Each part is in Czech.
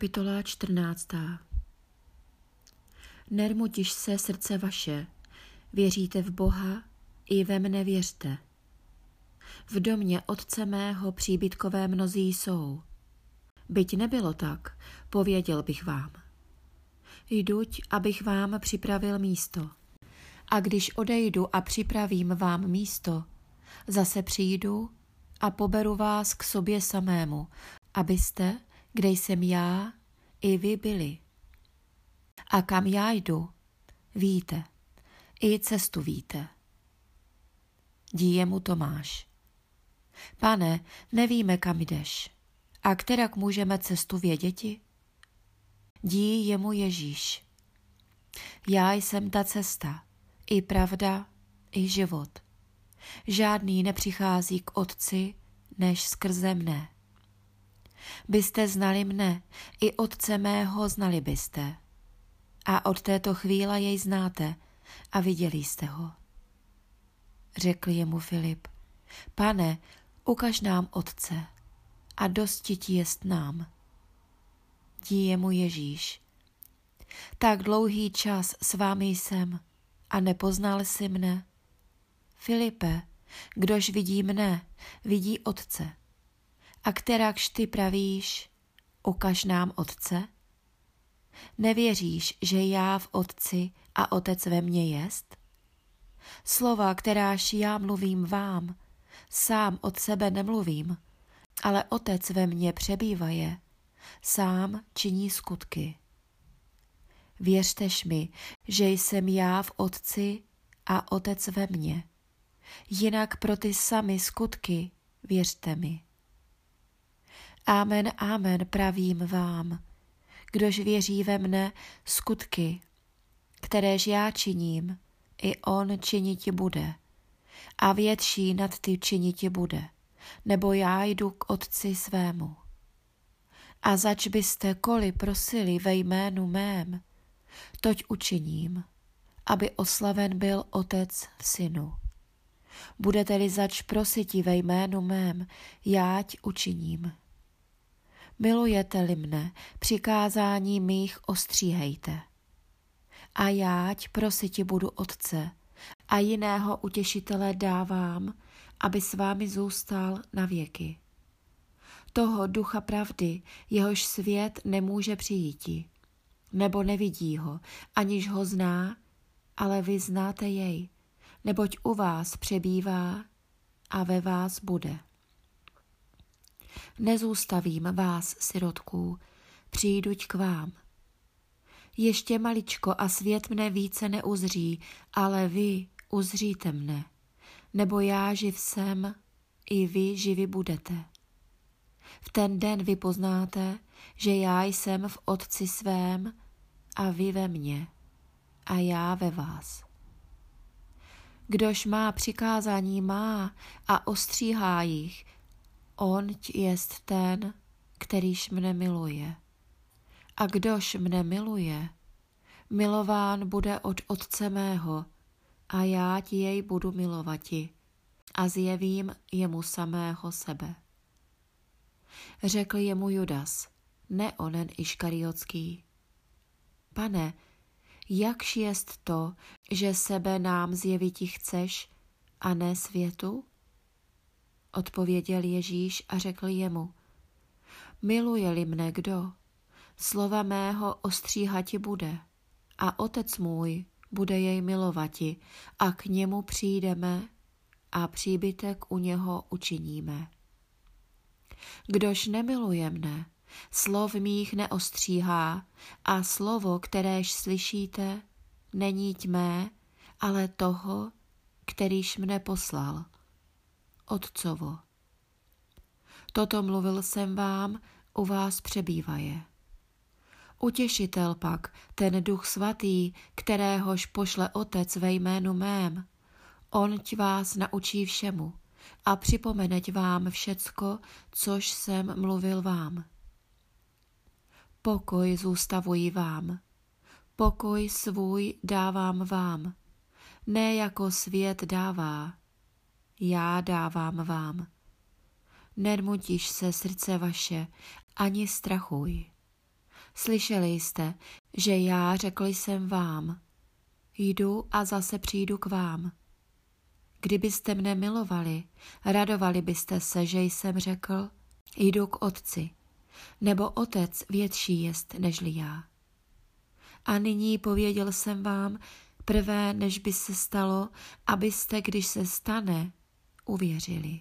Kapitola 14. Nermutiš se srdce vaše, věříte v Boha, i ve mne věřte. V domě otce mého příbytkové mnozí jsou. Byť nebylo tak, pověděl bych vám. Jduť, abych vám připravil místo. A když odejdu a připravím vám místo, zase přijdu a poberu vás k sobě samému, abyste, kde jsem já, i vy byli. A kam já jdu, víte, i cestu víte. Díje mu Tomáš. Pane, nevíme, kam jdeš. A kterak můžeme cestu věděti? Dí jemu Ježíš. Já jsem ta cesta, i pravda, i život. Žádný nepřichází k Otci, než skrze mne. Byste znali mne, i Otce mého znali byste. A od této chvíle jej znáte a viděli jste ho. Řekl jemu Filip, pane, ukaž nám Otce a dosti ti jest nám. Dí jemu Ježíš. Tak dlouhý čas s vámi jsem a nepoznal si mne. Filipe, kdož vidí mne, vidí Otce. A kterakž ty pravíš, ukaž nám Otce? Nevěříš, že já v Otci a Otec ve mně jest? Slova, kteráž já mluvím vám, sám od sebe nemluvím, ale Otec ve mně přebývaje, sám činí skutky. Věřtež mi, že jsem já v Otci a Otec ve mně. Jinak pro ty sami skutky věřte mi. Amen, amen, pravím vám. Kdož věří ve mne, skutky, kteréž já činím, i on činiti bude. A větší nad ty činiti bude, nebo já jdu k otci svému. A zač byste koli prosili ve jménu mém, toť učiním, aby oslaven byl otec v synu. Budete-li zač prositi ve jménu mém, jáť učiním. Milujete-li mne, přikázání mých ostříhejte. A jáť prositi budu Otce, a jiného utěšitele dávám, aby s vámi zůstal na věky. Toho ducha pravdy, jehož svět nemůže přijíti, nebo nevidí ho, aniž ho zná, ale vy znáte jej, neboť u vás přebývá a ve vás bude. Nezůstavím vás, sirotků, přijduť k vám. Ještě maličko a svět mne více neuzří, ale vy uzříte mne, nebo já živ jsem, i vy živi budete. V ten den vy poznáte, že já jsem v Otci svém a vy ve mně a já ve vás. Kdož má přikázání má a ostříhá jich, on jest ten, kterýž mne miluje. A kdož mne miluje, milován bude od Otce mého, a já ti jej budu milovati a zjevím jemu samého sebe. Řekl jemu Judas, ne onen Iškariotský. Pane, jakž jest to, že sebe nám zjeviti chceš a ne světu? Odpověděl Ježíš a řekl jemu, miluje-li mne kdo, slova mého ostříhati bude a otec můj bude jej milovati a k němu přijdeme a příbytek u něho učiníme. Kdož nemiluje mne, slov mých neostříhá a slovo, kteréž slyšíte, není tmé, ale toho, kterýž mne poslal. Otcovo. Toto mluvil jsem vám, u vás přebývaje. Utěšitel pak, ten duch svatý, kteréhož pošle otec ve jménu mém, on ti vás naučí všemu a připomeneť vám všecko, což jsem mluvil vám. Pokoj zůstavuji vám, pokoj svůj dávám vám, ne jako svět dává, já dávám vám. Nermutíš se srdce vaše, ani strachuj. Slyšeli jste, že já řekl jsem vám, jdu a zase přijdu k vám. Kdybyste mne milovali, radovali byste se, že jsem řekl, jdu k otci, nebo otec větší jest nežli já. A nyní pověděl jsem vám, prvé, než by se stalo, abyste, když se stane, uvěřili.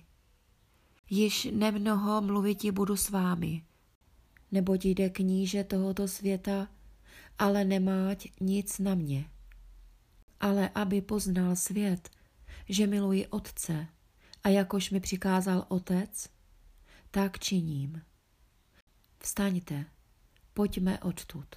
Již nemnoho mluviti budu s vámi, neboť jde kníže tohoto světa, ale nemáť nic na mě. Ale aby poznal svět, že miluji Otce a jakož mi přikázal Otec, tak činím. Vstaňte, pojďme odtud.